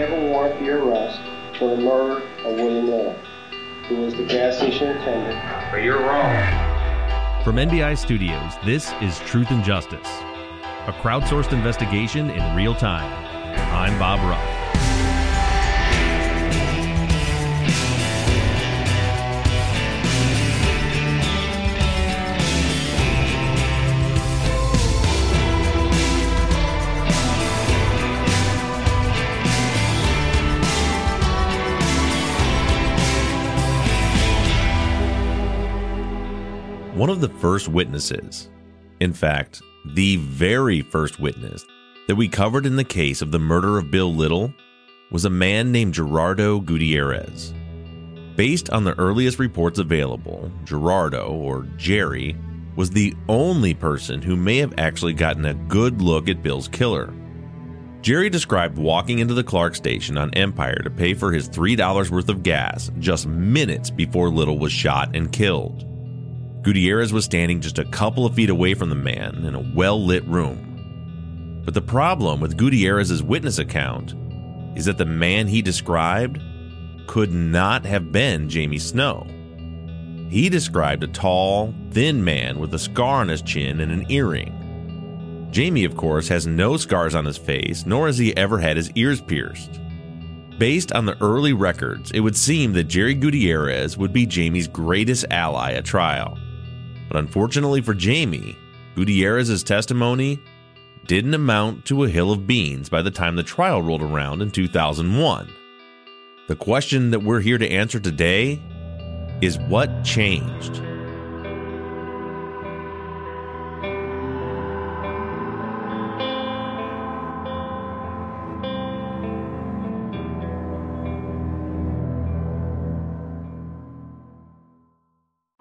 have a warrant for your arrest for the murder of William Little, who was the gas station attendant. But you're wrong. From NBI Studios, this is Truth and Justice, a crowdsourced investigation in real time. I'm Bob Ruff. One of the first witnesses, in fact, the very first witness that we covered in the case of the murder of Bill Little, was a man named Gerardo Gutierrez. Based on the earliest reports available, Gerardo, or Jerry, was the only person who may have actually gotten a good look at Bill's killer. Jerry described walking into the Clark station on Empire to pay for his $3 worth of gas just minutes before Little was shot and killed. Gutierrez was standing just a couple of feet away from the man in a well lit room. But the problem with Gutierrez's witness account is that the man he described could not have been Jamie Snow. He described a tall, thin man with a scar on his chin and an earring. Jamie, of course, has no scars on his face, nor has he ever had his ears pierced. Based on the early records, it would seem that Jerry Gutierrez would be Jamie's greatest ally at trial. But unfortunately for Jamie, Gutierrez's testimony didn't amount to a hill of beans by the time the trial rolled around in 2001. The question that we're here to answer today is what changed?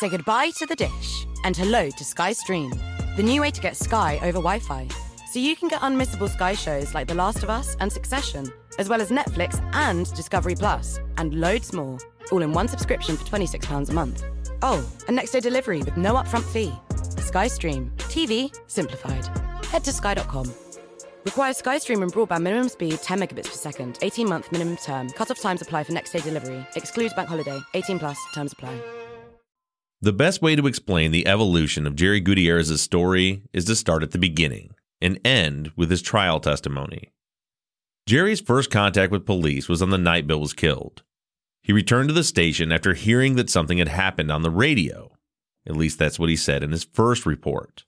Say goodbye to the dish and hello to Sky Stream, the new way to get Sky over Wi Fi. So you can get unmissable Sky shows like The Last of Us and Succession, as well as Netflix and Discovery Plus, and loads more, all in one subscription for £26 a month. Oh, and next day delivery with no upfront fee. Sky Stream, TV simplified. Head to sky.com. Requires SkyStream and broadband minimum speed 10 megabits per second, 18 month minimum term. Cut off times apply for next day delivery. Excludes bank holiday. 18 plus terms apply. The best way to explain the evolution of Jerry Gutierrez's story is to start at the beginning and end with his trial testimony. Jerry's first contact with police was on the night Bill was killed. He returned to the station after hearing that something had happened on the radio. At least that's what he said in his first report.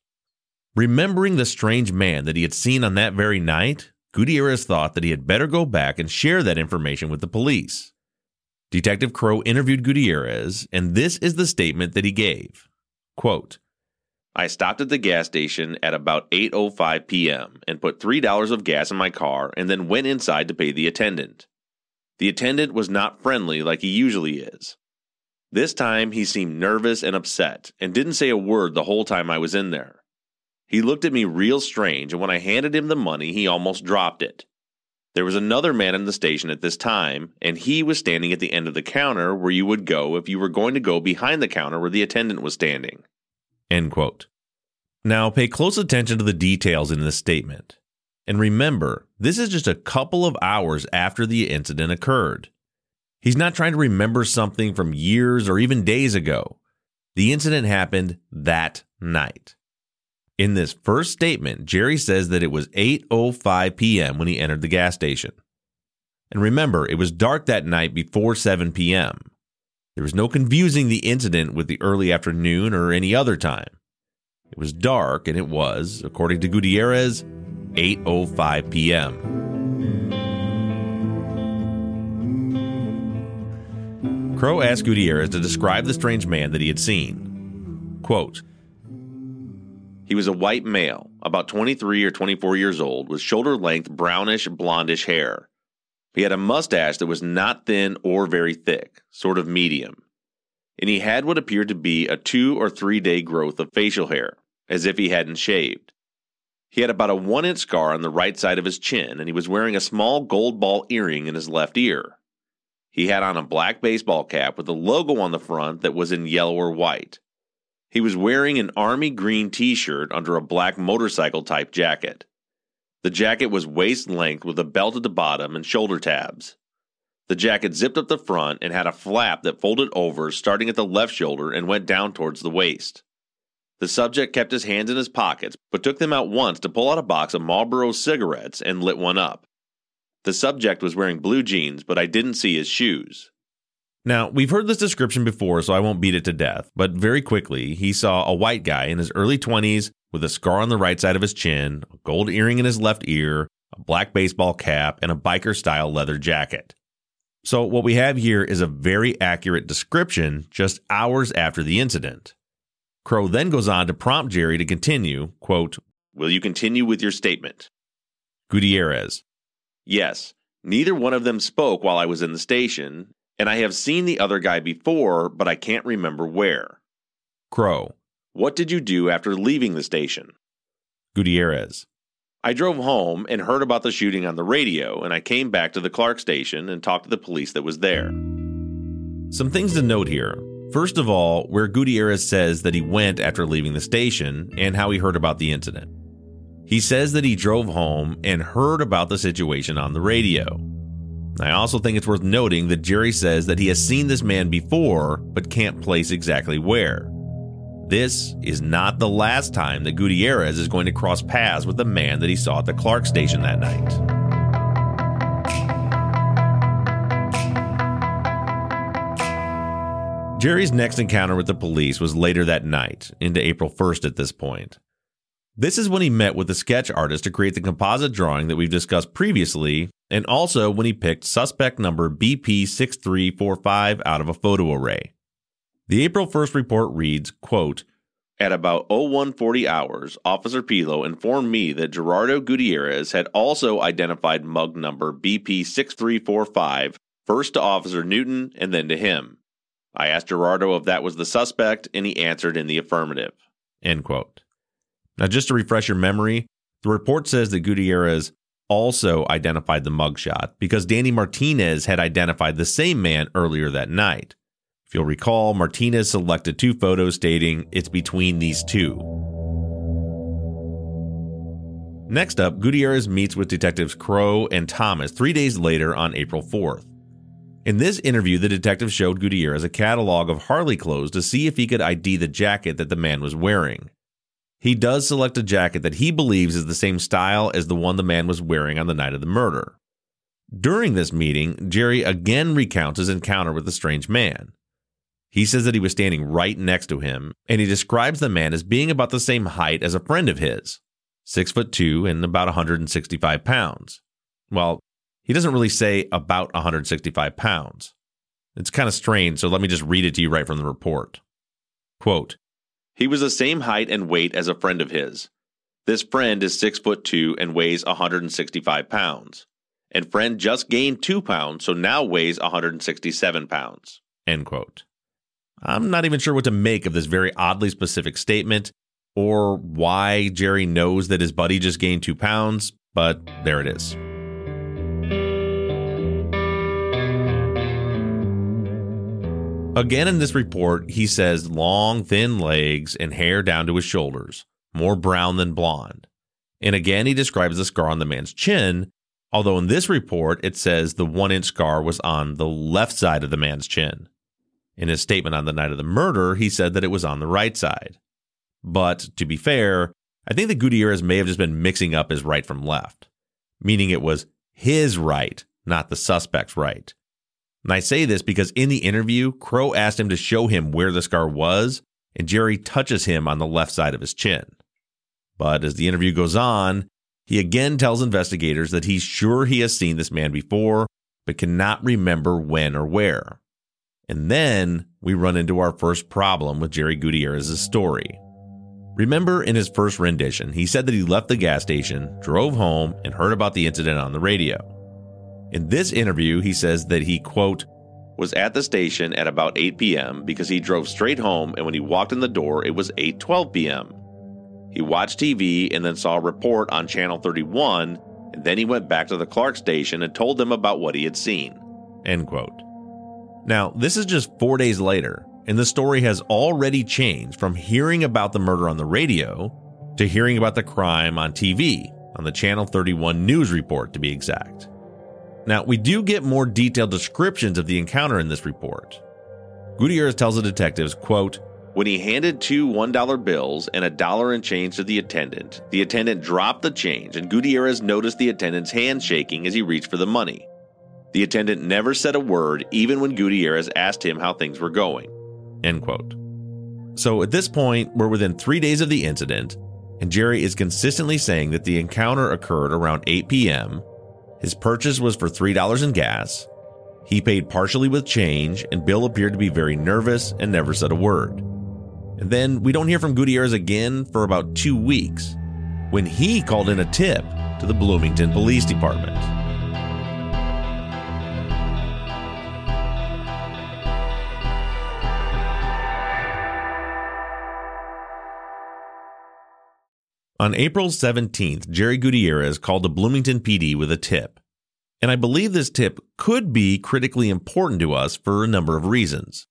Remembering the strange man that he had seen on that very night, Gutierrez thought that he had better go back and share that information with the police. Detective Crow interviewed Gutierrez, and this is the statement that he gave. Quote, I stopped at the gas station at about 8:05 p.m. and put $3 of gas in my car and then went inside to pay the attendant. The attendant was not friendly like he usually is. This time he seemed nervous and upset and didn't say a word the whole time I was in there. He looked at me real strange and when I handed him the money he almost dropped it. There was another man in the station at this time, and he was standing at the end of the counter where you would go if you were going to go behind the counter where the attendant was standing. End quote. Now, pay close attention to the details in this statement. And remember, this is just a couple of hours after the incident occurred. He's not trying to remember something from years or even days ago. The incident happened that night. In this first statement, Jerry says that it was 8:05 p.m. when he entered the gas station. And remember, it was dark that night before 7 p.m. There was no confusing the incident with the early afternoon or any other time. It was dark and it was, according to Gutierrez, 8:05 p.m. Crow asked Gutierrez to describe the strange man that he had seen. Quote, he was a white male, about 23 or 24 years old, with shoulder length brownish blondish hair. He had a mustache that was not thin or very thick, sort of medium. And he had what appeared to be a two or three day growth of facial hair, as if he hadn't shaved. He had about a one inch scar on the right side of his chin, and he was wearing a small gold ball earring in his left ear. He had on a black baseball cap with a logo on the front that was in yellow or white. He was wearing an army green t shirt under a black motorcycle type jacket. The jacket was waist length with a belt at the bottom and shoulder tabs. The jacket zipped up the front and had a flap that folded over starting at the left shoulder and went down towards the waist. The subject kept his hands in his pockets, but took them out once to pull out a box of Marlboro cigarettes and lit one up. The subject was wearing blue jeans, but I didn't see his shoes. Now, we've heard this description before, so I won't beat it to death, but very quickly, he saw a white guy in his early 20s with a scar on the right side of his chin, a gold earring in his left ear, a black baseball cap, and a biker style leather jacket. So, what we have here is a very accurate description just hours after the incident. Crowe then goes on to prompt Jerry to continue, quote, Will you continue with your statement? Gutierrez, Yes, neither one of them spoke while I was in the station, and I have seen the other guy before, but I can't remember where. Crow. What did you do after leaving the station? Gutierrez, I drove home and heard about the shooting on the radio, and I came back to the Clark station and talked to the police that was there. Some things to note here. First of all, where Gutierrez says that he went after leaving the station and how he heard about the incident. He says that he drove home and heard about the situation on the radio. I also think it's worth noting that Jerry says that he has seen this man before, but can't place exactly where. This is not the last time that Gutierrez is going to cross paths with the man that he saw at the Clark station that night. Jerry's next encounter with the police was later that night, into April 1st at this point. This is when he met with the sketch artist to create the composite drawing that we've discussed previously, and also when he picked suspect number BP6345 out of a photo array. The April 1st report reads, quote, At about 0140 hours, Officer Pilo informed me that Gerardo Gutierrez had also identified mug number BP6345 first to Officer Newton and then to him. I asked Gerardo if that was the suspect, and he answered in the affirmative. End quote. Now, just to refresh your memory, the report says that Gutierrez also identified the mugshot because Danny Martinez had identified the same man earlier that night. If you'll recall, Martinez selected two photos stating it's between these two. Next up, Gutierrez meets with detectives Crowe and Thomas three days later on April 4th. In this interview, the detective showed Gutierrez a catalog of Harley clothes to see if he could ID the jacket that the man was wearing. He does select a jacket that he believes is the same style as the one the man was wearing on the night of the murder. During this meeting, Jerry again recounts his encounter with the strange man. He says that he was standing right next to him, and he describes the man as being about the same height as a friend of his, six foot two and about 165 pounds. Well, he doesn't really say about 165 pounds. It's kind of strange, so let me just read it to you right from the report. Quote, he was the same height and weight as a friend of his. This friend is six foot two and weighs 165 pounds. And friend just gained two pounds, so now weighs 167 pounds. End quote. I'm not even sure what to make of this very oddly specific statement or why Jerry knows that his buddy just gained two pounds, but there it is. Again in this report, he says long, thin legs and hair down to his shoulders, more brown than blonde. And again, he describes the scar on the man's chin, although in this report, it says the one inch scar was on the left side of the man's chin. In his statement on the night of the murder, he said that it was on the right side. But to be fair, I think that Gutierrez may have just been mixing up his right from left, meaning it was his right, not the suspect's right. And I say this because in the interview, Crow asked him to show him where the scar was, and Jerry touches him on the left side of his chin. But as the interview goes on, he again tells investigators that he's sure he has seen this man before, but cannot remember when or where. And then we run into our first problem with Jerry Gutierrez's story. Remember in his first rendition, he said that he left the gas station, drove home, and heard about the incident on the radio. In this interview, he says that he, quote, was at the station at about 8 p.m. because he drove straight home and when he walked in the door, it was 8:12 p.m. He watched TV and then saw a report on channel 31 and then he went back to the Clark station and told them about what he had seen. End quote. Now, this is just 4 days later, and the story has already changed from hearing about the murder on the radio to hearing about the crime on TV, on the Channel 31 news report to be exact. Now, we do get more detailed descriptions of the encounter in this report. Gutierrez tells the detectives, quote, when he handed two $1 bills and a dollar in change to the attendant, the attendant dropped the change and Gutierrez noticed the attendant's hand shaking as he reached for the money. The attendant never said a word even when Gutierrez asked him how things were going. End quote. So at this point, we're within three days of the incident, and Jerry is consistently saying that the encounter occurred around 8 p.m. His purchase was for $3 in gas. He paid partially with change, and Bill appeared to be very nervous and never said a word. And then we don't hear from Gutierrez again for about two weeks, when he called in a tip to the Bloomington Police Department. On April 17th, Jerry Gutierrez called the Bloomington PD with a tip. And I believe this tip could be critically important to us for a number of reasons.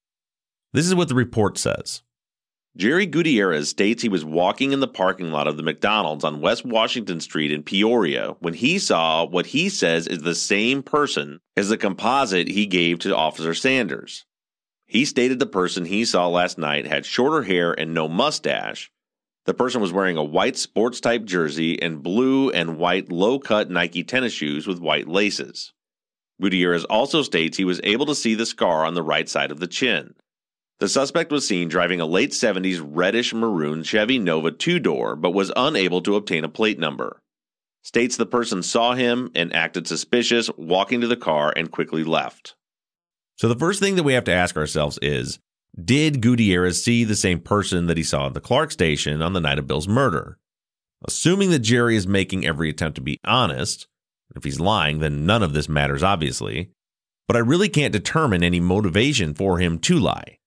This is what the report says. Jerry Gutierrez states he was walking in the parking lot of the McDonald's on West Washington Street in Peoria when he saw what he says is the same person as the composite he gave to Officer Sanders. He stated the person he saw last night had shorter hair and no mustache, the person was wearing a white sports type jersey and blue and white low cut Nike tennis shoes with white laces. Gutierrez also states he was able to see the scar on the right side of the chin. The suspect was seen driving a late 70s reddish maroon Chevy Nova two door but was unable to obtain a plate number. States the person saw him and acted suspicious, walking to the car and quickly left. So, the first thing that we have to ask ourselves is did Gutierrez see the same person that he saw at the Clark station on the night of Bill's murder? Assuming that Jerry is making every attempt to be honest, if he's lying, then none of this matters, obviously, but I really can't determine any motivation for him to lie.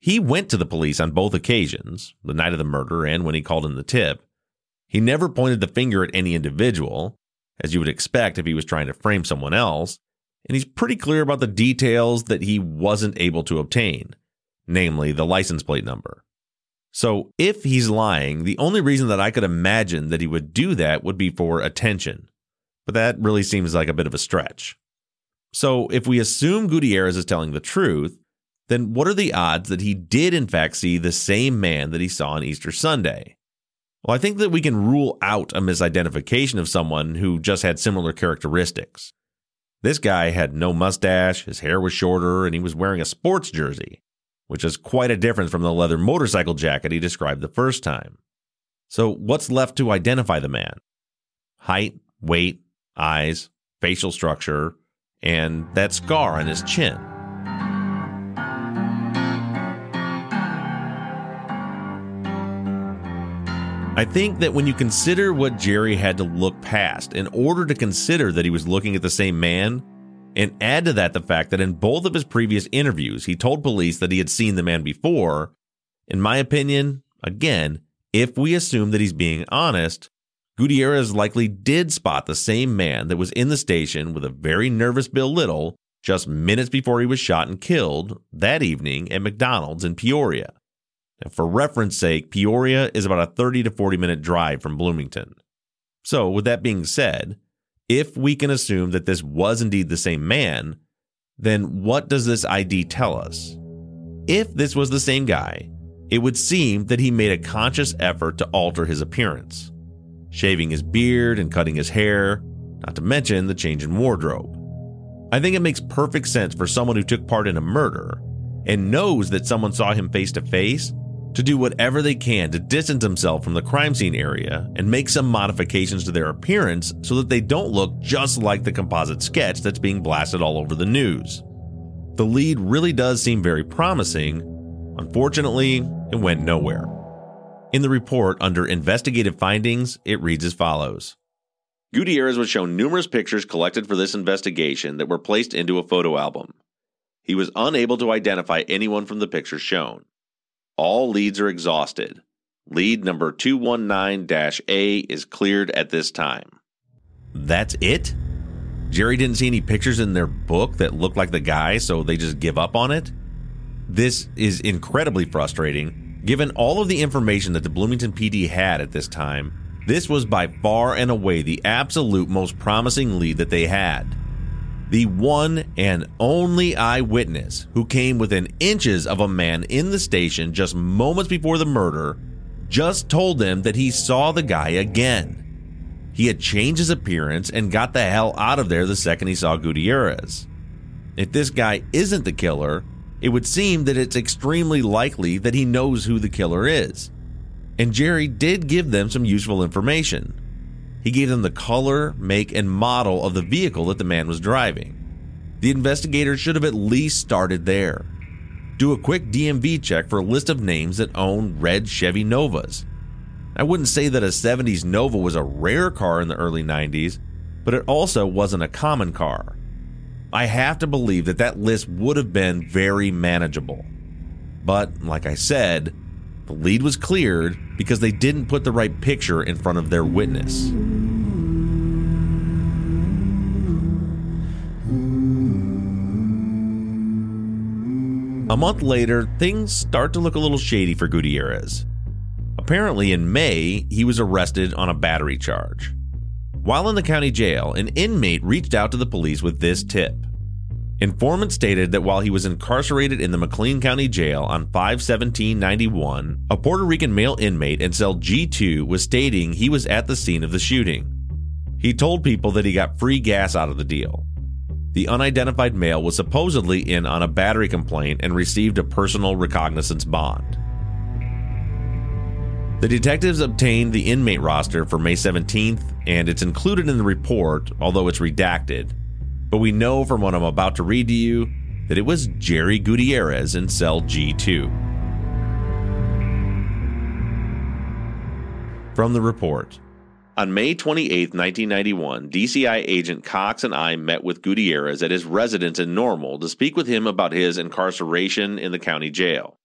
He went to the police on both occasions, the night of the murder and when he called in the tip. He never pointed the finger at any individual, as you would expect if he was trying to frame someone else, and he's pretty clear about the details that he wasn't able to obtain namely the license plate number. So, if he's lying, the only reason that I could imagine that he would do that would be for attention. But that really seems like a bit of a stretch. So, if we assume Gutierrez is telling the truth, then what are the odds that he did in fact see the same man that he saw on Easter Sunday? Well, I think that we can rule out a misidentification of someone who just had similar characteristics. This guy had no mustache, his hair was shorter, and he was wearing a sports jersey which is quite a difference from the leather motorcycle jacket he described the first time. So, what's left to identify the man? Height, weight, eyes, facial structure, and that scar on his chin. I think that when you consider what Jerry had to look past in order to consider that he was looking at the same man, and add to that the fact that in both of his previous interviews, he told police that he had seen the man before. In my opinion, again, if we assume that he's being honest, Gutierrez likely did spot the same man that was in the station with a very nervous Bill Little just minutes before he was shot and killed that evening at McDonald's in Peoria. Now, for reference sake, Peoria is about a 30 to 40 minute drive from Bloomington. So, with that being said, if we can assume that this was indeed the same man, then what does this ID tell us? If this was the same guy, it would seem that he made a conscious effort to alter his appearance, shaving his beard and cutting his hair, not to mention the change in wardrobe. I think it makes perfect sense for someone who took part in a murder and knows that someone saw him face to face to do whatever they can to distance themselves from the crime scene area and make some modifications to their appearance so that they don't look just like the composite sketch that's being blasted all over the news. The lead really does seem very promising. Unfortunately, it went nowhere. In the report under investigative findings, it reads as follows Gutierrez was shown numerous pictures collected for this investigation that were placed into a photo album. He was unable to identify anyone from the pictures shown. All leads are exhausted. Lead number 219 A is cleared at this time. That's it? Jerry didn't see any pictures in their book that looked like the guy, so they just give up on it? This is incredibly frustrating. Given all of the information that the Bloomington PD had at this time, this was by far and away the absolute most promising lead that they had. The one and only eyewitness who came within inches of a man in the station just moments before the murder just told them that he saw the guy again. He had changed his appearance and got the hell out of there the second he saw Gutierrez. If this guy isn't the killer, it would seem that it's extremely likely that he knows who the killer is. And Jerry did give them some useful information. He gave them the color, make, and model of the vehicle that the man was driving. The investigators should have at least started there. Do a quick DMV check for a list of names that own red Chevy Novas. I wouldn't say that a 70s Nova was a rare car in the early 90s, but it also wasn't a common car. I have to believe that that list would have been very manageable. But, like I said, the lead was cleared because they didn't put the right picture in front of their witness. A month later, things start to look a little shady for Gutierrez. Apparently, in May, he was arrested on a battery charge. While in the county jail, an inmate reached out to the police with this tip. Informant stated that while he was incarcerated in the McLean County Jail on 51791, a Puerto Rican male inmate in cell G2 was stating he was at the scene of the shooting. He told people that he got free gas out of the deal. The unidentified male was supposedly in on a battery complaint and received a personal recognizance bond. The detectives obtained the inmate roster for May 17th, and it's included in the report, although it's redacted. But we know from what I'm about to read to you that it was Jerry Gutierrez in cell G2. From the report On May 28, 1991, DCI agent Cox and I met with Gutierrez at his residence in Normal to speak with him about his incarceration in the county jail.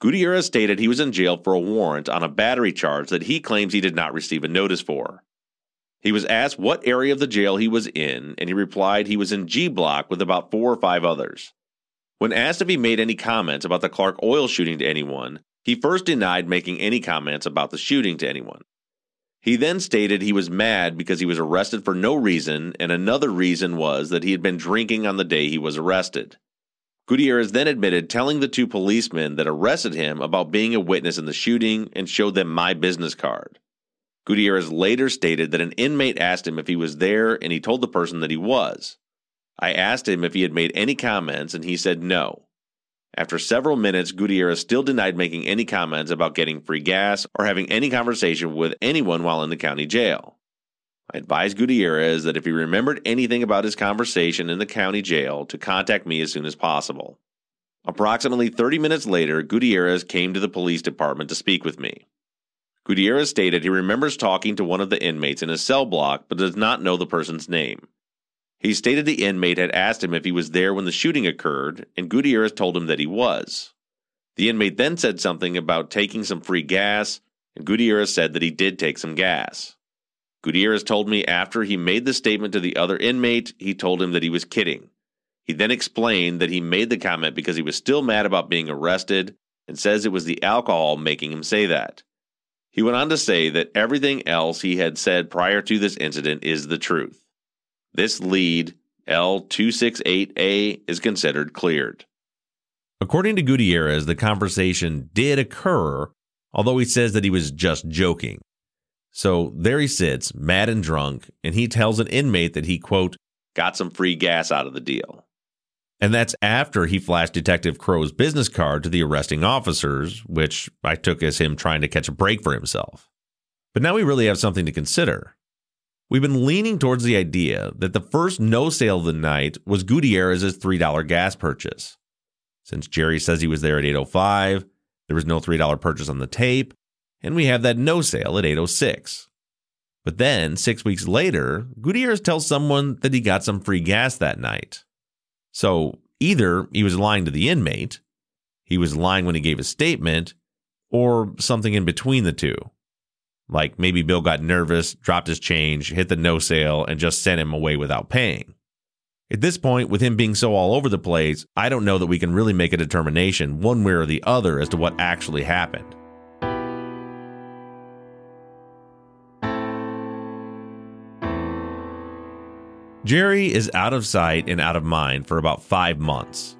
Gutierrez stated he was in jail for a warrant on a battery charge that he claims he did not receive a notice for. He was asked what area of the jail he was in, and he replied he was in G Block with about four or five others. When asked if he made any comments about the Clark oil shooting to anyone, he first denied making any comments about the shooting to anyone. He then stated he was mad because he was arrested for no reason, and another reason was that he had been drinking on the day he was arrested. Gutierrez then admitted telling the two policemen that arrested him about being a witness in the shooting and showed them my business card. Gutierrez later stated that an inmate asked him if he was there and he told the person that he was. I asked him if he had made any comments and he said no. After several minutes, Gutierrez still denied making any comments about getting free gas or having any conversation with anyone while in the county jail. I advised Gutierrez that if he remembered anything about his conversation in the county jail, to contact me as soon as possible. Approximately 30 minutes later, Gutierrez came to the police department to speak with me. Gutierrez stated he remembers talking to one of the inmates in his cell block but does not know the person's name. He stated the inmate had asked him if he was there when the shooting occurred, and Gutierrez told him that he was. The inmate then said something about taking some free gas, and Gutierrez said that he did take some gas. Gutierrez told me after he made the statement to the other inmate, he told him that he was kidding. He then explained that he made the comment because he was still mad about being arrested and says it was the alcohol making him say that. He went on to say that everything else he had said prior to this incident is the truth. This lead, L268A, is considered cleared. According to Gutierrez, the conversation did occur, although he says that he was just joking. So there he sits, mad and drunk, and he tells an inmate that he, quote, got some free gas out of the deal. And that's after he flashed Detective Crow's business card to the arresting officers, which I took as him trying to catch a break for himself. But now we really have something to consider. We've been leaning towards the idea that the first no sale of the night was Gutierrez's $3 gas purchase. Since Jerry says he was there at 805, there was no $3 purchase on the tape, and we have that no sale at 806. But then, six weeks later, Gutierrez tells someone that he got some free gas that night. So either he was lying to the inmate, he was lying when he gave a statement, or something in between the two. Like maybe Bill got nervous, dropped his change, hit the no sale, and just sent him away without paying. At this point, with him being so all over the place, I don't know that we can really make a determination one way or the other as to what actually happened. Jerry is out of sight and out of mind for about five months.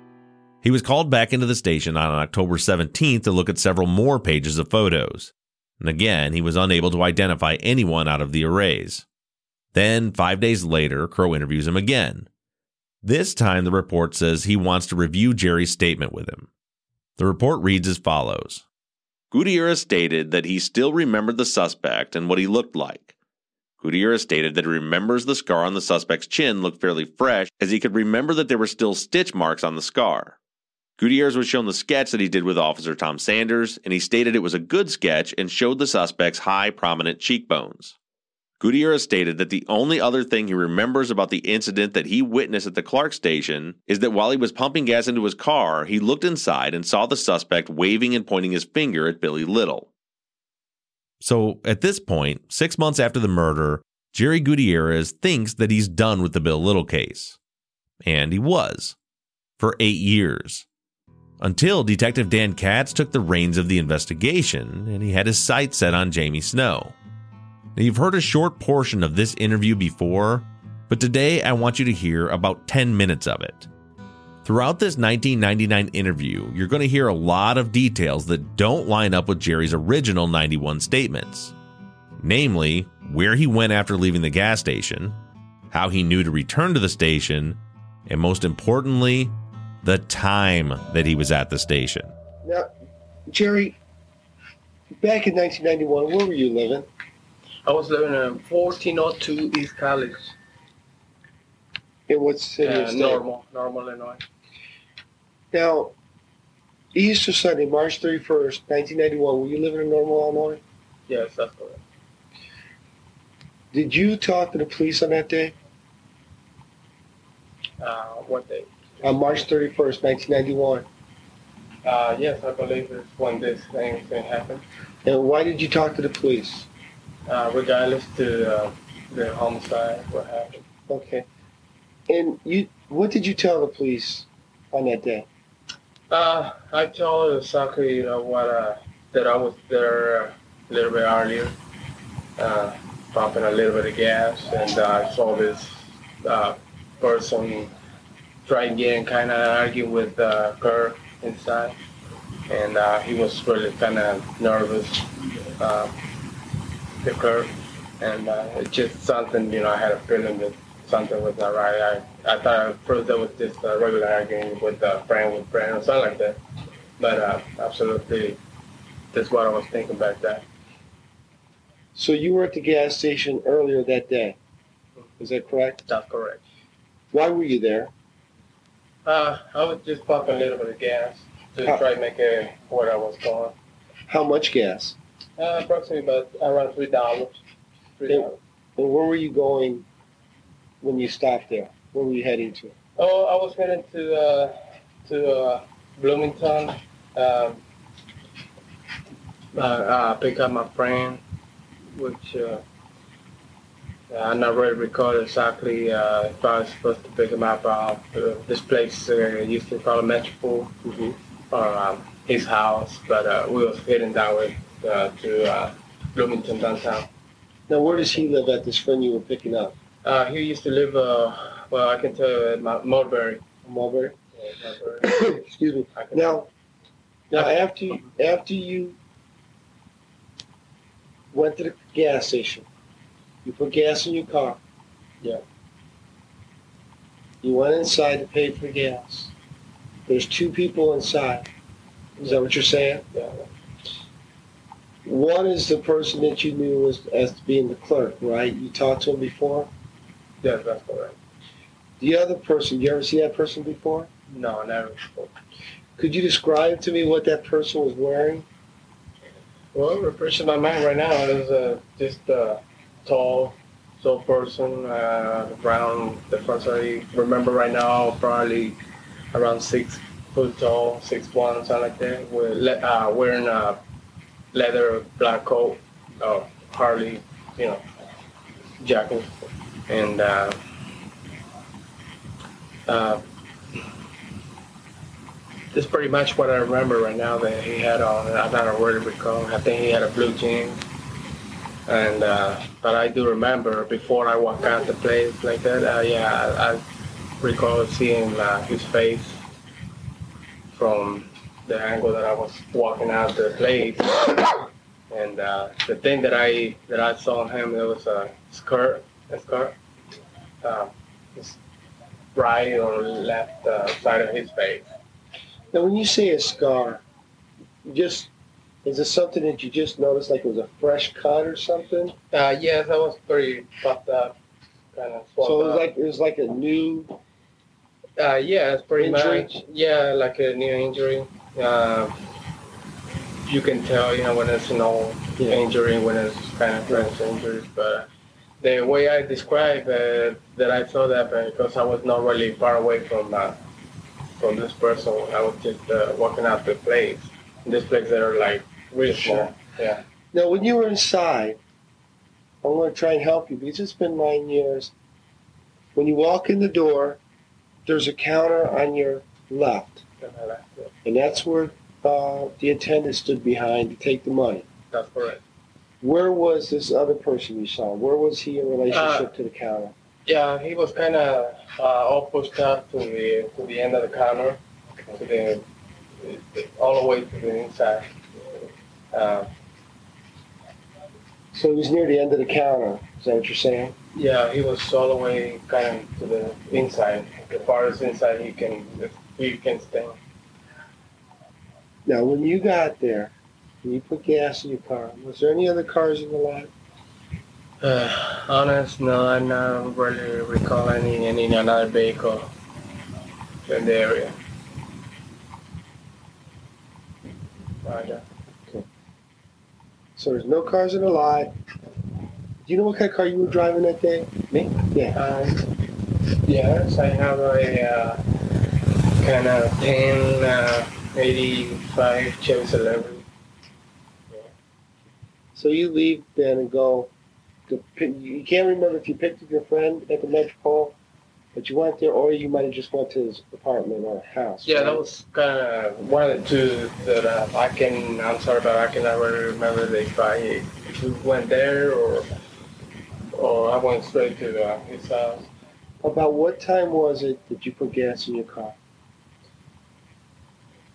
He was called back into the station on October 17th to look at several more pages of photos. And again, he was unable to identify anyone out of the arrays. Then, five days later, Crow interviews him again. This time, the report says he wants to review Jerry's statement with him. The report reads as follows Gutierrez stated that he still remembered the suspect and what he looked like. Gutierrez stated that he remembers the scar on the suspect's chin looked fairly fresh, as he could remember that there were still stitch marks on the scar. Gutierrez was shown the sketch that he did with Officer Tom Sanders, and he stated it was a good sketch and showed the suspect's high, prominent cheekbones. Gutierrez stated that the only other thing he remembers about the incident that he witnessed at the Clark station is that while he was pumping gas into his car, he looked inside and saw the suspect waving and pointing his finger at Billy Little. So at this point, six months after the murder, Jerry Gutierrez thinks that he's done with the Bill Little case. And he was. For eight years. Until Detective Dan Katz took the reins of the investigation and he had his sights set on Jamie Snow. Now, you've heard a short portion of this interview before, but today I want you to hear about 10 minutes of it. Throughout this 1999 interview, you're going to hear a lot of details that don't line up with Jerry's original 91 statements. Namely, where he went after leaving the gas station, how he knew to return to the station, and most importantly, the time that he was at the station. Now, Jerry, back in 1991, where were you living? I was living in 1402 East College, In what city? or uh. Normal, Normal, Illinois. Now, Easter Sunday, March 31st, 1991, were you living in Normal, Illinois? Yes, that's correct. Did you talk to the police on that day? Uh, what day? On March 31st, 1991. Uh, yes, I believe it's when this thing, thing happened. And why did you talk to the police? Uh, regardless to uh, the homicide, what happened. Okay. And you, what did you tell the police on that day? Uh, I told exactly you know, what uh, that I was there uh, a little bit earlier, uh, pumping a little bit of gas, and I saw this uh, person trying getting kind of argue with uh, her inside, and uh, he was really kind of nervous, the Kurt, and it's just something you know I had a feeling that something was not right. I, I thought at first that was just a regular arguing with a friend with friend or something like that. But uh, absolutely, that's what I was thinking back then. So you were at the gas station earlier that day. Is that correct? That's correct. Why were you there? Uh, I was just pumping a little bit of gas to How- try to make it where I was going. How much gas? Uh, approximately about around three dollars. Three dollars. And where were you going when you stopped there? Where were you heading to? Oh, I was heading to uh, to uh, Bloomington. Um, uh, uh, pick up my friend, which uh, I'm not really recall exactly uh, if I was supposed to pick him up. Uh, this place uh, used to call it Metropole, Mhm. or um, his house, but uh, we was heading down with, uh, to uh, Bloomington downtown. Now, where does he live at this friend you were picking up? Uh, he used to live, uh, well, I can tell you, at Mulberry. Mulberry? Yeah, Mulberry. Excuse me. Now, now after you, after you went to the gas station, you put gas in your car. Yeah. You went inside to pay for gas. There's two people inside. Is that what you're saying? Yeah. One is the person that you knew as, as being the clerk, right? You talked to him before. Yes, that's correct. The other person, you ever see that person before? No, never before. Could you describe to me what that person was wearing? Well, refreshing my mind right now is uh, just uh, tall, tall person, uh, around the first I remember right now, probably around six foot tall, six one, something like that. With le- uh, wearing a leather black coat, uh, Harley, you know, jacket, and uh, uh, pretty much what I remember right now that he had on. I don't really recall. I think he had a blue jeans. And uh, but I do remember before I walk out the place like that. Uh, yeah, I, I recall seeing uh, his face from the angle that I was walking out the place. And uh, the thing that I that I saw him, it was a skirt, a skirt, uh, right or left uh, side of his face. Now, when you say a scar, just is it something that you just noticed, like it was a fresh cut or something? Uh, yes, I was pretty fucked up, kind of. So it was up. like it was like a new. Uh, yeah, it's pretty Injury? much. Yeah, like a new injury. Uh, you can tell, you know, when it's an old Yeah. injury, when it's kind of fresh injury. But the way I describe uh, that I saw that uh, because I was not really far away from uh, from this person. I was just uh, walking out the place. This place that are like really small. Yeah. Now, when you were inside, I'm going to try and help you because it's been nine years. When you walk in the door, there's a counter on your left, and that's where uh, the attendant stood behind to take the money. That's correct. Where was this other person you saw? Where was he in relationship to the counter? Yeah, he was kind of uh, all pushed up to the to the end of the counter, to the all the way to the inside. Uh, So he was near the end of the counter. Is that what you're saying? yeah, he was all the way kind of to the inside, the farthest inside he can he can stand. Now, when you got there, you put gas in your car, was there any other cars in the lot? Uh, honest, no, I don't really recall any any another vehicle in the area. Right, uh, So there's no cars in the lot. Do you know what kind of car you were driving that day? Me? Yeah. Uh, yes, I have a uh, kind of 10, uh, 85 Chevy Celebrity. So you leave then and go. To, you can't remember if you picked up your friend at the Metropole, but you went there, or you might have just went to his apartment or house. Yeah, right? that was kind of one of the two that uh, I can, I'm sorry, but I cannot really remember if I if we went there or or I went straight to uh, his house. About what time was it that you put gas in your car?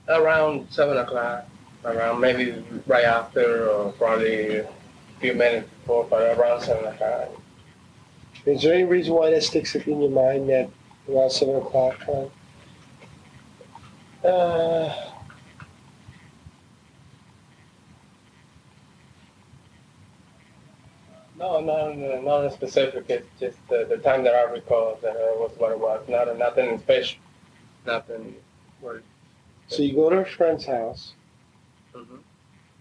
Around 7 o'clock, around maybe right after or probably a few minutes before, but around 7 o'clock. Is there any reason why that sticks in your mind that around seven o'clock time? Uh, no, no, no, not specific. It's just the, the time that I recall that it was what it was. Not nothing special. Nothing. Word. So you go to a friend's house. Mm-hmm.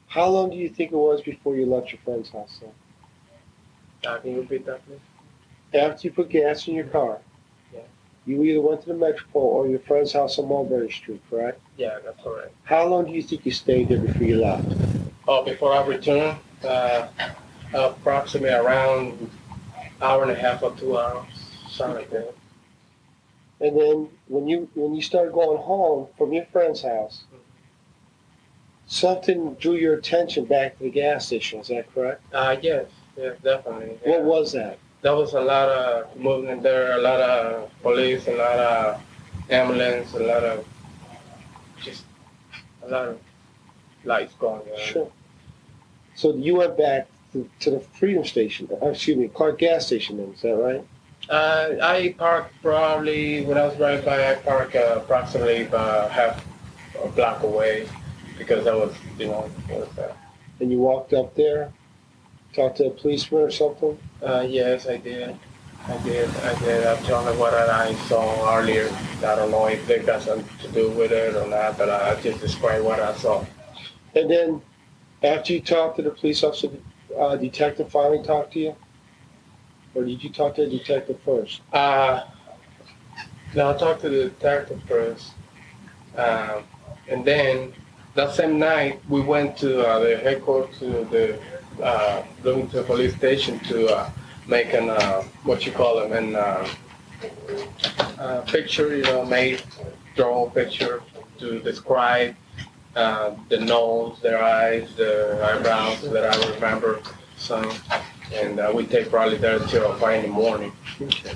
How long do you think it was before you left your friend's house? Then? Uh, can you repeat that, please? After you put gas in your car, Yeah. you either went to the Metropole or your friend's house on Mulberry Street, correct? Yeah, that's correct. How long do you think you stayed there before you left? Oh, before I returned, uh, approximately around hour and a half or two hours, something like that. And then when you when you started going home from your friend's house, something drew your attention back to the gas station. Is that correct? Uh, yes, yes, definitely. What was that? There was a lot of movement there, a lot of police, a lot of ambulance, a lot of just a lot of lights going on. Sure. So you went back to, to the Freedom Station, uh, excuse me, Clark gas station. Then is that right? Uh, I parked probably when I was driving by. I parked uh, approximately about half a block away because I was, you know, was, uh, And you walked up there, talked to a policeman or something. uh, yes, I did. I did. I did. I told them what I saw earlier. I don't know if they got something to do with it or not, but I just described what I saw. And then after you talked to the police officer, uh, detective finally talked to you. or did you talk to the detective first? Uh, now I talked to the detective first, um, and then that same night we went to uh, the headquarters to the uh, Bloomington police station to uh, make an uh, what you call them an uh, uh, picture, you know, made draw a picture to describe uh, the nose, their eyes, the eyebrows that I remember some, and we take probably there till five in the morning. Okay.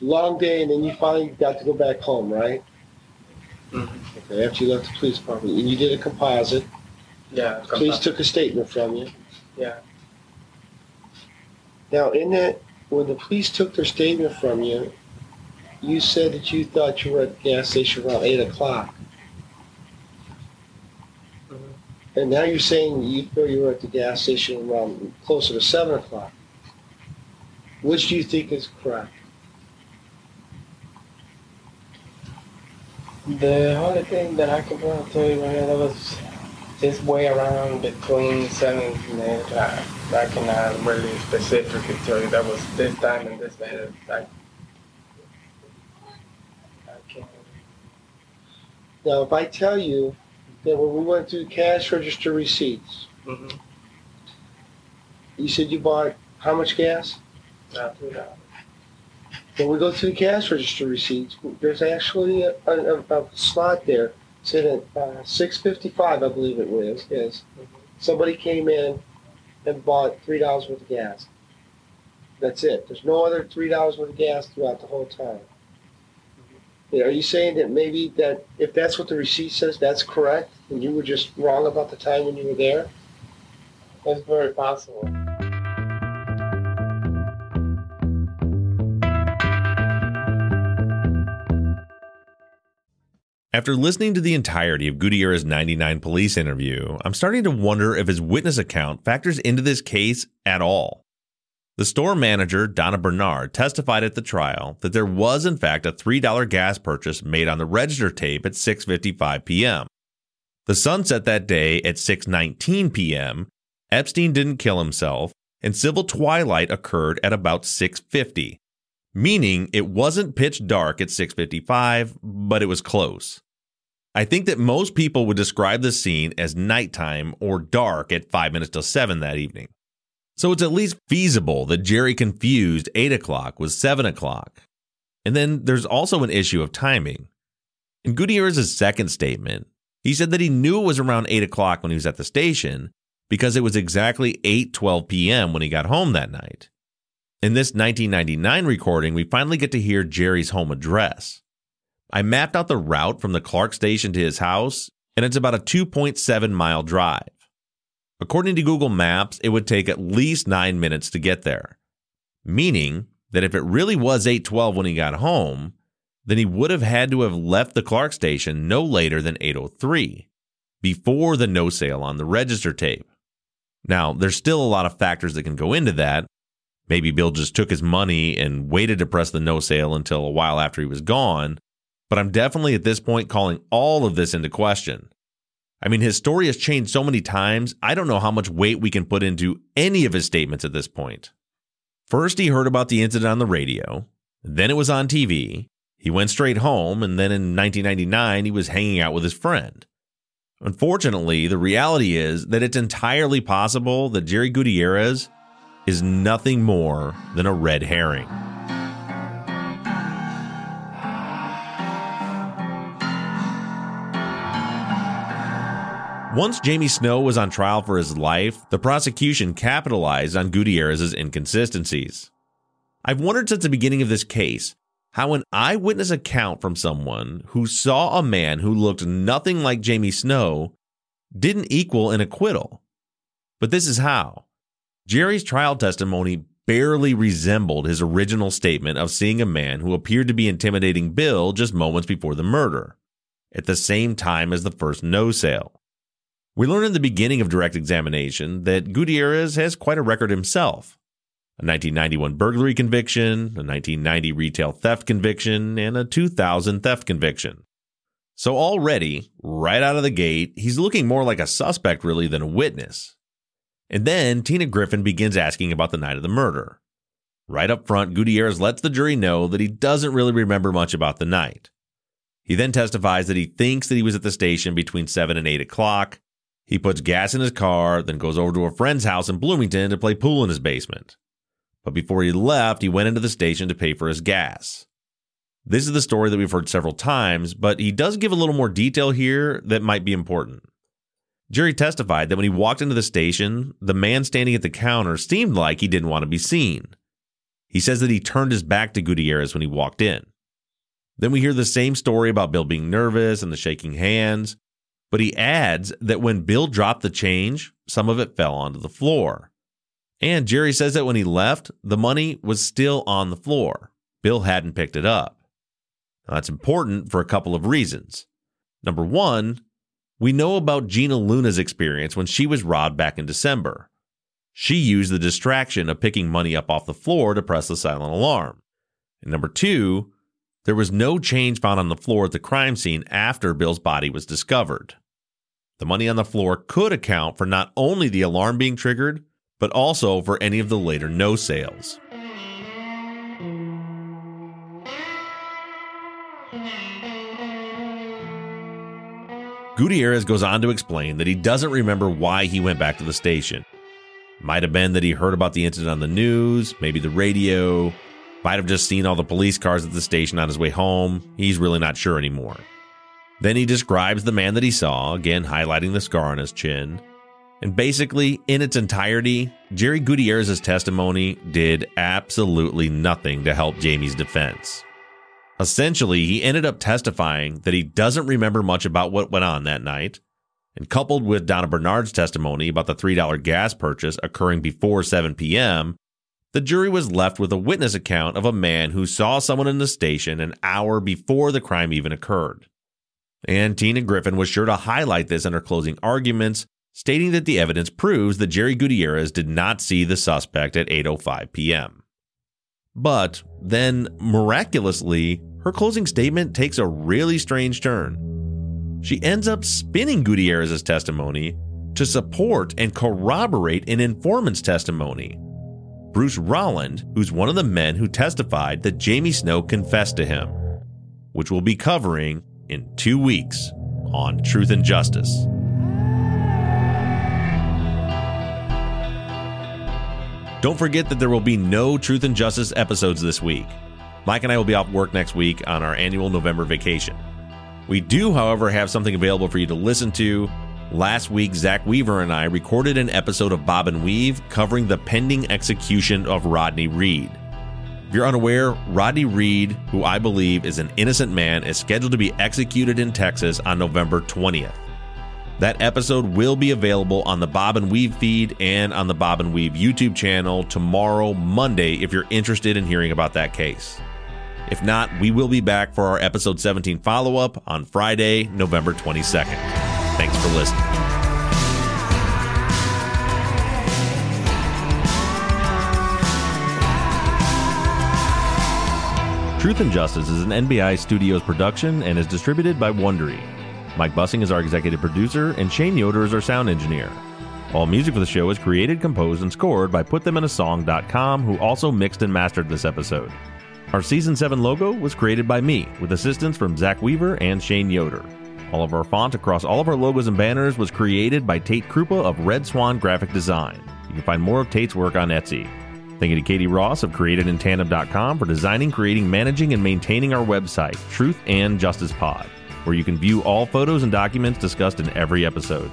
Long day, and then you finally got to go back home, right? Mhm. Okay, after you left the police department, and you did a composite. Yeah, Police took a statement from you. yeah. Now, in that, when the police took their statement from you, you said that you thought you were at the gas station around eight o'clock, Mhm. and now you're saying you feel you were at the gas station around closer to seven o'clock. Which do you think is correct? The only thing that I can probably tell you right now that was just way around between seven and eight o'clock. I cannot really specifically tell you that was this time and this minute. I, I can't. Now, if I tell you that when we went through cash register receipts, Mm-hmm. you said you bought how much gas? Not too loud. When we go to the cash register receipts, there's actually a, a, a slot there. Said at uh, six fifty-five, I believe it was. Is somebody came in and bought three dollars worth of gas. That's it. There's no other three dollars worth of gas throughout the whole time. Are you saying that maybe that if that's what the receipt says, that's correct, and you were just wrong about the time when you were there? That's very possible. After listening to the entirety of Gutierrez's 99 police interview, I'm starting to wonder if his witness account factors into this case at all. The store manager, Donna Bernard, testified at the trial that there was in fact a $3 gas purchase made on the register tape at 6:55 p.m. The sun set that day at 6:19 p.m. Epstein didn't kill himself, and civil twilight occurred at about 6:50, meaning it wasn't pitch dark at 6:55, but it was close. I think that most people would describe the scene as nighttime or dark at 5 minutes till 7 that evening. So it's at least feasible that Gerry confused 8 o'clock with 7 o'clock. And then there's also an issue of timing. In Gutierrez's second statement, he said that he knew it was around 8 o'clock when he was at the station because it was exactly 8:12 p.m. when he got home that night. In this 1999 recording, we finally get to hear Gerry's home address. I mapped out the route from the Clark station to his house, and it's about a 2.7 mile drive. According to Google Maps, it would take at least 9 minutes to get there. Meaning that if it really was 8:12 when he got home, then he would have had to have left the Clark station no later than 8:03, before the no sale on the register tape. Now, there's still a lot of factors that can go into that. Maybe Bill just took his money and waited to press the no sale until a while after he was gone, but I'm definitely at this point calling all of this into question. I mean, his story has changed so many times, I don't know how much weight we can put into any of his statements at this point. First, he heard about the incident on the radio, then it was on TV, he went straight home, and then in 1999, he was hanging out with his friend. Unfortunately, the reality is that it's entirely possible that Gerry Gutierrez is nothing more than a red herring. Once Jamie Snow was on trial for his life, the prosecution capitalized on Gutierrez's inconsistencies. I've wondered since the beginning of this case how an eyewitness account from someone who saw a man who looked nothing like Jamie Snow didn't equal an acquittal. But this is how. Gerry's trial testimony barely resembled his original statement of seeing a man who appeared to be intimidating Bill just moments before the murder, at the same time as the first no sale. We learn in the beginning of direct examination that Gutierrez has quite a record himself a 1991 burglary conviction, a 1990 retail theft conviction, and a 2000 theft conviction. So already, right out of the gate, he's looking more like a suspect really than a witness. And then Tina Griffin begins asking about the night of the murder. Right up front, Gutierrez lets the jury know that he doesn't really remember much about the night. He then testifies that he thinks that he was at the station between 7 and 8 o'clock. He puts gas in his car, then goes over to a friend's house in Bloomington to play pool in his basement. But before he left, he went into the station to pay for his gas. This is the story that we've heard several times, but he does give a little more detail here that might be important. Gerry testified that when he walked into the station, the man standing at the counter seemed like he didn't want to be seen. He says that he turned his back to Gutierrez when he walked in. Then we hear the same story about Bill being nervous and the shaking hands, but he adds that when Bill dropped the change, some of it fell onto the floor. And Gerry says that when he left, the money was still on the floor. Bill hadn't picked it up. Now, that's important for a couple of reasons. Number one, we know about Gina Luna's experience when she was robbed back in December. She used the distraction of picking money up off the floor to press the silent alarm. And number two, there was no change found on the floor at the crime scene after Bill's body was discovered. The money on the floor could account for not only the alarm being triggered, but also for any of the later no sales. Gutierrez goes on to explain that he doesn't remember why he went back to the station. Might have been that he heard about the incident on the news, maybe the radio, might have just seen all the police cars at the station on his way home. He's really not sure anymore. Then he describes the man that he saw, again highlighting the scar on his chin. And basically, in its entirety, Gerry Gutierrez's testimony did absolutely nothing to help Jamie's defense. Essentially, he ended up testifying that he doesn't remember much about what went on that night, and coupled with Donna Bernard's testimony about the $3 gas purchase occurring before 7 p.m., the jury was left with a witness account of a man who saw someone in the station an hour before the crime even occurred. And Tina Griffin was sure to highlight this in her closing arguments, stating that the evidence proves that Gerry Gutierrez did not see the suspect at 8:05 p.m. But then miraculously, her closing statement takes a really strange turn. She ends up spinning Gutierrez's testimony to support and corroborate an informant's testimony Bruce Rolland, who's one of the men who testified that Jamie Snow confessed to him, which we'll be covering in two weeks on Truth and Justice. Don't forget that there will be no Truth and Justice episodes this week. Mike and I will be off work next week on our annual November vacation. We do, however, have something available for you to listen to Last week, Zach Weaver and I recorded an episode of Bob and Weave covering the pending execution of Rodney Reed. If you're unaware, Rodney Reed, who I believe is an innocent man, is scheduled to be executed in Texas on November 20th. That episode will be available on the Bob and Weave feed and on the Bob and Weave YouTube channel tomorrow, Monday, if you're interested in hearing about that case. If not, we will be back for our episode 17 follow up on Friday, November 22nd. Thanks for listening. Truth and Justice is an NBI Studios production and is distributed by Wondery. Mike Bussing is our executive producer, and Shane Yoder is our sound engineer. All music for the show is created, composed, and scored by PutThemInASong.com, who also mixed and mastered this episode. Our Season 7 logo was created by me, with assistance from Zach Weaver and Shane Yoder. All of our font across all of our logos and banners was created by Tate Krupa of Red Swan Graphic Design. You can find more of Tate's work on Etsy. Thank you to Katie Ross of CreatedInTandem.com for designing, creating, managing, and maintaining our website, Truth and Justice Pod, where you can view all photos and documents discussed in every episode.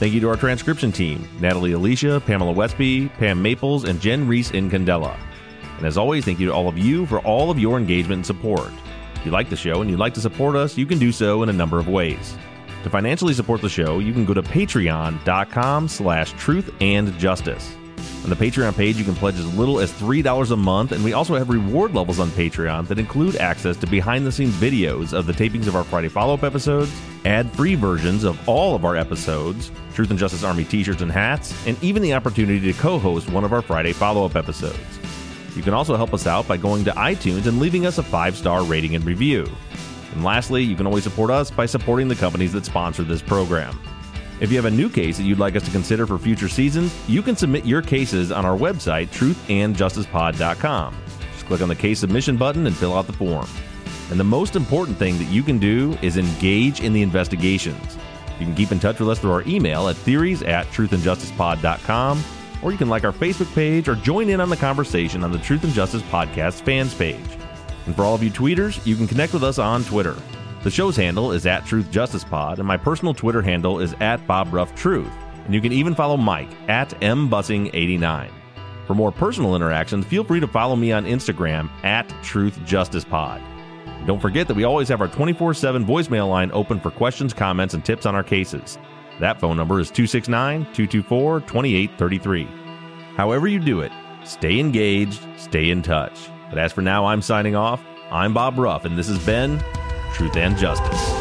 Thank you to our transcription team, Natalie Alicia, Pamela Westby, Pam Maples, and Jen Reese in Candela. And as always, thank you to all of you for all of your engagement and support If you like the show and you'd like to support us, you can do so in a number of ways. To financially support the show, you can go to patreon.com slash truth and justice. On the Patreon page, you can pledge as little as $3 a month, and we also have reward levels on Patreon that include access to behind the scenes videos of the tapings of our Friday follow up episodes, ad free versions of all of our episodes, Truth and Justice Army t shirts and hats, and even the opportunity to co host one of our Friday follow up episodes. You can also help us out by going to iTunes and leaving us a five star rating and review. And lastly, you can always support us by supporting the companies that sponsor this program. If you have a new case that you'd like us to consider for future seasons, you can submit your cases on our website, truthandjusticepod.com. Just click on the case submission button and fill out the form. And the most important thing that you can do is engage in the investigations. You can keep in touch with us through our email at theories at truthandjusticepod.com, or you can like our Facebook page or join in on the conversation on the Truth and Justice Podcast fans page. And for all of you tweeters, you can connect with us on Twitter. The show's handle is at Truth Justice Pod, and my personal Twitter handle is at Bob Ruff Truth. And you can even follow Mike at mbussing89. For more personal interactions, feel free to follow me on Instagram at Truth Justice Pod. Don't forget that we always have our 24 7 voicemail line open for questions, comments, and tips on our cases. That phone number is 269 224 2833. However, you do it, stay engaged, stay in touch. But as for now, I'm signing off. I'm Bob Ruff, and this has been Truth and Justice.